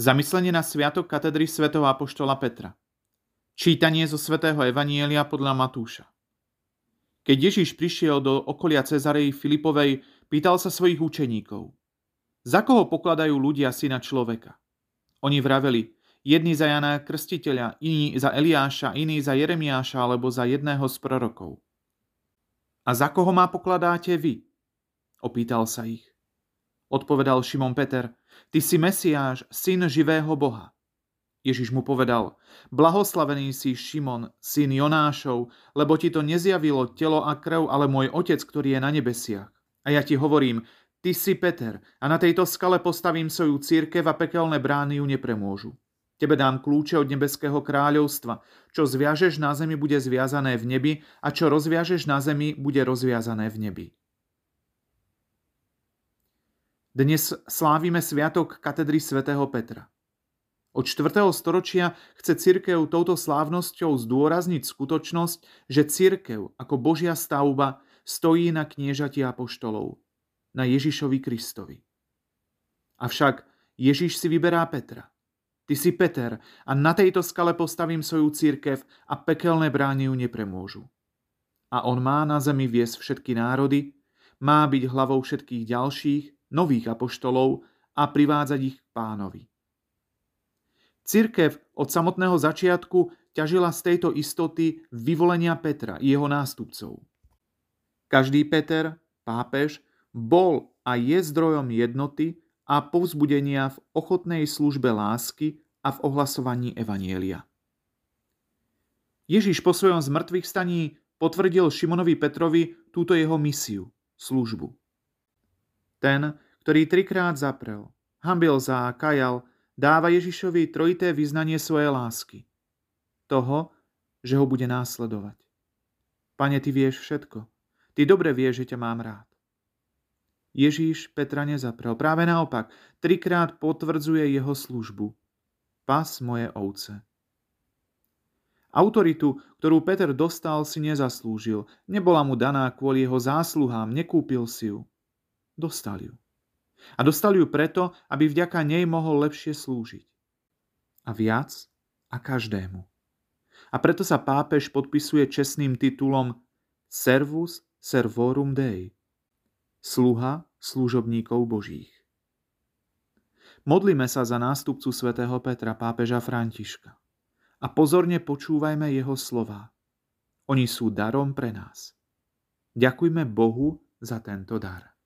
Zamyslenie na sviatok katedry svätého Apoštola Petra. Čítanie zo svätého Evanielia podľa Matúša. Keď Ježiš prišiel do okolia Cezarej Filipovej, pýtal sa svojich učeníkov. Za koho pokladajú ľudia syna človeka? Oni vraveli, jedni za Jana Krstiteľa, iní za Eliáša, iní za Jeremiáša alebo za jedného z prorokov. A za koho má pokladáte vy? Opýtal sa ich. Odpovedal Šimon Peter, ty si Mesiáš, syn živého Boha. Ježiš mu povedal, blahoslavený si Šimon, syn Jonášov, lebo ti to nezjavilo telo a krv, ale môj otec, ktorý je na nebesiach. A ja ti hovorím, ty si Peter a na tejto skale postavím svoju církev a pekelné brány ju nepremôžu. Tebe dám kľúče od nebeského kráľovstva. Čo zviažeš na zemi, bude zviazané v nebi a čo rozviažeš na zemi, bude rozviazané v nebi. Dnes slávime sviatok katedry svätého Petra. Od 4. storočia chce cirkev touto slávnosťou zdôrazniť skutočnosť, že cirkev ako Božia stavba stojí na kniežati apoštolov, na Ježišovi Kristovi. Avšak Ježiš si vyberá Petra. Ty si Peter a na tejto skale postavím svoju církev a pekelné brány ju nepremôžu. A on má na zemi viesť všetky národy, má byť hlavou všetkých ďalších nových apoštolov a privádzať ich k pánovi. Cirkev od samotného začiatku ťažila z tejto istoty vyvolenia Petra i jeho nástupcov. Každý Peter, pápež, bol a je zdrojom jednoty a povzbudenia v ochotnej službe lásky a v ohlasovaní Evanielia. Ježiš po svojom zmrtvých staní potvrdil Šimonovi Petrovi túto jeho misiu, službu. Ten, ktorý trikrát zaprel, hambil za a kajal, dáva Ježišovi trojité vyznanie svojej lásky. Toho, že ho bude následovať. Pane, ty vieš všetko. Ty dobre vieš, že ťa mám rád. Ježíš Petra nezaprel. Práve naopak, trikrát potvrdzuje jeho službu. Pas moje ovce. Autoritu, ktorú Peter dostal, si nezaslúžil. Nebola mu daná kvôli jeho zásluhám, nekúpil si ju dostal ju. A dostal ju preto, aby vďaka nej mohol lepšie slúžiť. A viac a každému. A preto sa pápež podpisuje čestným titulom Servus Servorum Dei. Sluha služobníkov božích. Modlíme sa za nástupcu svätého Petra, pápeža Františka. A pozorne počúvajme jeho slová. Oni sú darom pre nás. Ďakujme Bohu za tento dar.